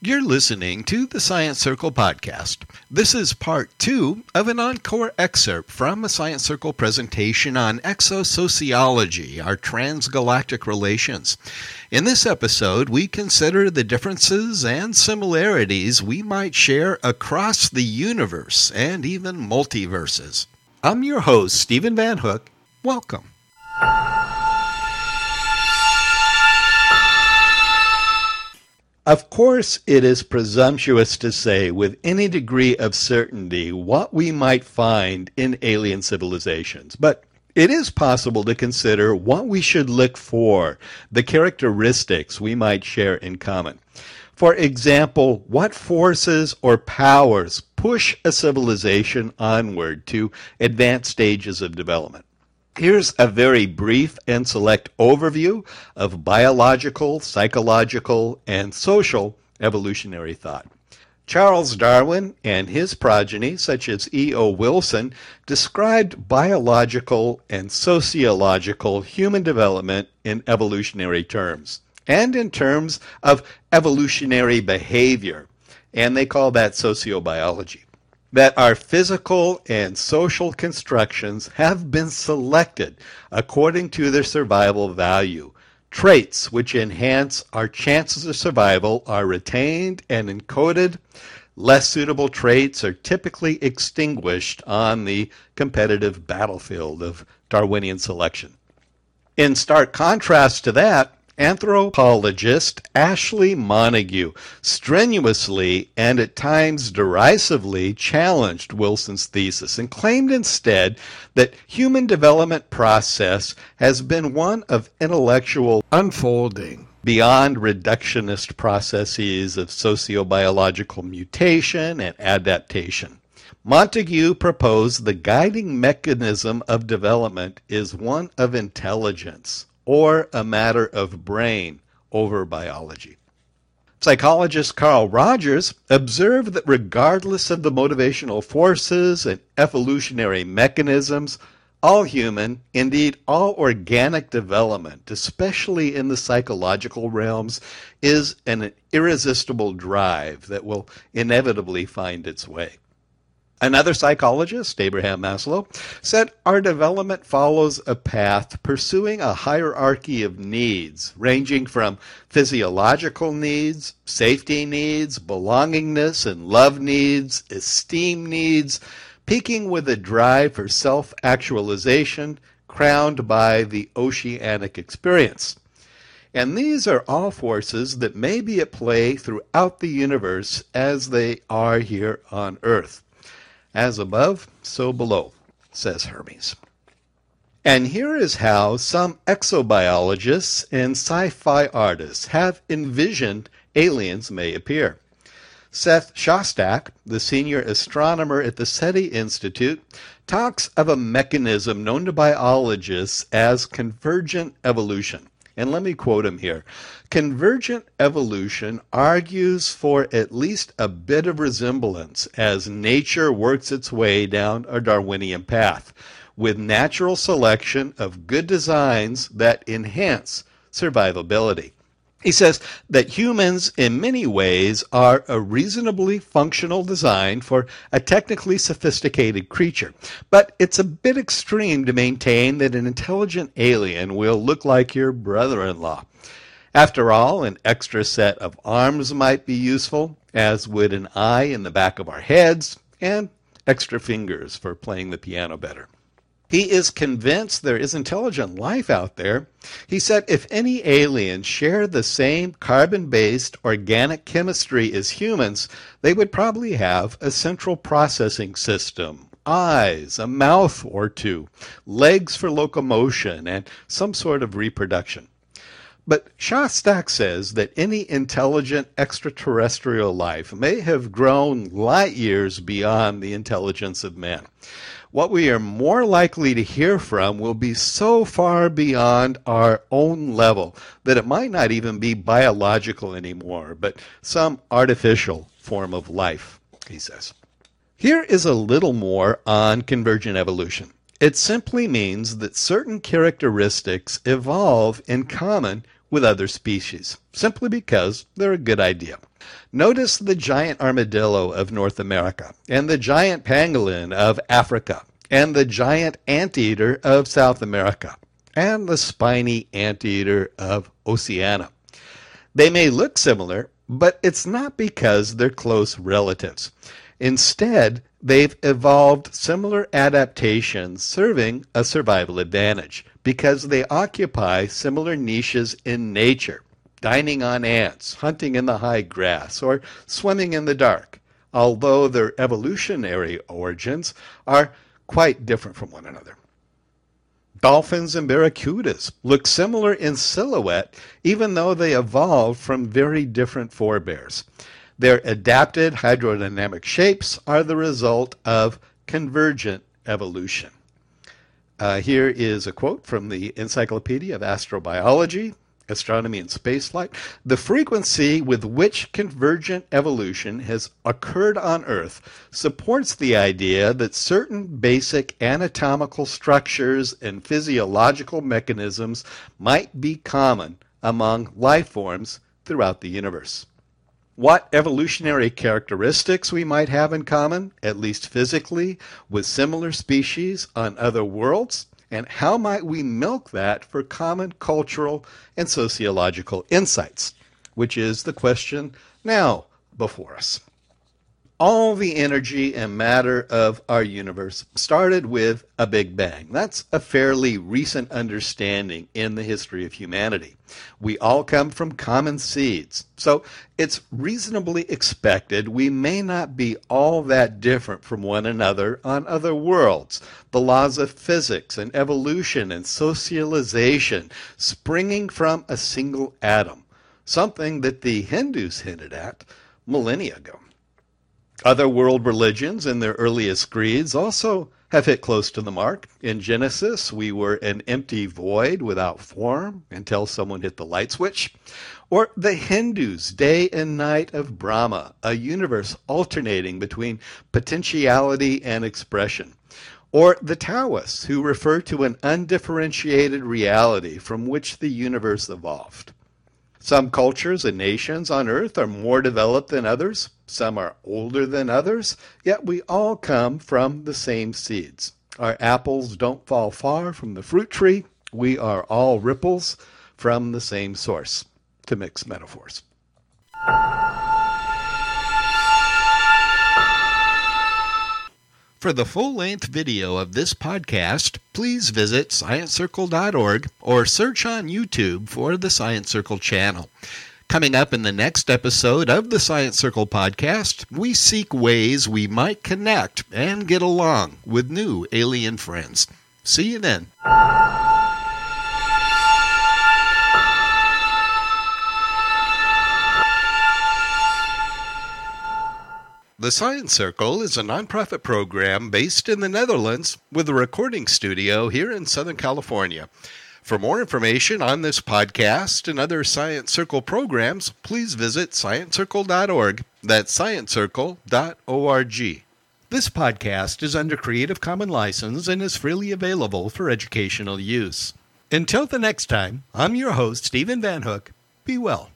You're listening to the Science Circle podcast. This is part two of an encore excerpt from a Science Circle presentation on exosociology, our transgalactic relations. In this episode, we consider the differences and similarities we might share across the universe and even multiverses. I'm your host, Steven Van Hook. Welcome. Of course, it is presumptuous to say with any degree of certainty what we might find in alien civilizations, but it is possible to consider what we should look for, the characteristics we might share in common. For example, what forces or powers push a civilization onward to advanced stages of development? Here's a very brief and select overview of biological, psychological, and social evolutionary thought. Charles Darwin and his progeny, such as E.O. Wilson, described biological and sociological human development in evolutionary terms and in terms of evolutionary behavior, and they call that sociobiology that our physical and social constructions have been selected according to their survival value. Traits which enhance our chances of survival are retained and encoded. Less suitable traits are typically extinguished on the competitive battlefield of Darwinian selection. In stark contrast to that, Anthropologist Ashley Montagu strenuously and at times derisively challenged Wilson's thesis and claimed instead that human development process has been one of intellectual unfolding beyond reductionist processes of sociobiological mutation and adaptation. Montagu proposed the guiding mechanism of development is one of intelligence or a matter of brain over biology. Psychologist Carl Rogers observed that regardless of the motivational forces and evolutionary mechanisms, all human, indeed all organic development, especially in the psychological realms, is an irresistible drive that will inevitably find its way. Another psychologist, Abraham Maslow, said our development follows a path pursuing a hierarchy of needs, ranging from physiological needs, safety needs, belongingness and love needs, esteem needs, peaking with a drive for self actualization, crowned by the oceanic experience. And these are all forces that may be at play throughout the universe as they are here on Earth. As above, so below, says Hermes. And here is how some exobiologists and sci fi artists have envisioned aliens may appear. Seth Shostak, the senior astronomer at the SETI Institute, talks of a mechanism known to biologists as convergent evolution. And let me quote him here. Convergent evolution argues for at least a bit of resemblance as nature works its way down a Darwinian path with natural selection of good designs that enhance survivability. He says that humans, in many ways, are a reasonably functional design for a technically sophisticated creature. But it's a bit extreme to maintain that an intelligent alien will look like your brother in law. After all, an extra set of arms might be useful, as would an eye in the back of our heads, and extra fingers for playing the piano better. He is convinced there is intelligent life out there. He said if any aliens shared the same carbon based organic chemistry as humans, they would probably have a central processing system, eyes, a mouth or two, legs for locomotion, and some sort of reproduction. But Shostak says that any intelligent extraterrestrial life may have grown light years beyond the intelligence of man what we are more likely to hear from will be so far beyond our own level that it might not even be biological anymore, but some artificial form of life, he says. Here is a little more on convergent evolution. It simply means that certain characteristics evolve in common with other species, simply because they're a good idea. Notice the giant armadillo of North America, and the giant pangolin of Africa, and the giant anteater of South America, and the spiny anteater of Oceania. They may look similar, but it's not because they're close relatives. Instead, they've evolved similar adaptations serving a survival advantage because they occupy similar niches in nature dining on ants, hunting in the high grass, or swimming in the dark, although their evolutionary origins are quite different from one another. Dolphins and barracudas look similar in silhouette, even though they evolved from very different forebears. Their adapted hydrodynamic shapes are the result of convergent evolution. Uh, here is a quote from the Encyclopedia of Astrobiology, Astronomy and Spaceflight. The frequency with which convergent evolution has occurred on Earth supports the idea that certain basic anatomical structures and physiological mechanisms might be common among life forms throughout the universe what evolutionary characteristics we might have in common, at least physically, with similar species on other worlds, and how might we milk that for common cultural and sociological insights, which is the question now before us all the energy and matter of our universe started with a Big Bang. That's a fairly recent understanding in the history of humanity. We all come from common seeds, so it's reasonably expected we may not be all that different from one another on other worlds. The laws of physics and evolution and socialization springing from a single atom, something that the Hindus hinted at millennia ago. Other world religions in their earliest creeds also have hit close to the mark. In Genesis, we were an empty void without form until someone hit the light switch. Or the Hindus, day and night of Brahma, a universe alternating between potentiality and expression. Or the Taoists, who refer to an undifferentiated reality from which the universe evolved. Some cultures and nations on earth are more developed than others. Some are older than others. Yet we all come from the same seeds. Our apples don't fall far from the fruit tree. We are all ripples from the same source, to mix metaphors. For the full length video of this podcast, please visit sciencecircle.org or search on YouTube for the Science Circle channel. Coming up in the next episode of the Science Circle podcast, we seek ways we might connect and get along with new alien friends. See you then. The Science Circle is a nonprofit program based in the Netherlands with a recording studio here in Southern California. For more information on this podcast and other Science Circle programs, please visit sciencecircle.org. That's sciencecircle.org. This podcast is under Creative Commons license and is freely available for educational use. Until the next time, I'm your host, Steven Van Hook. Be well.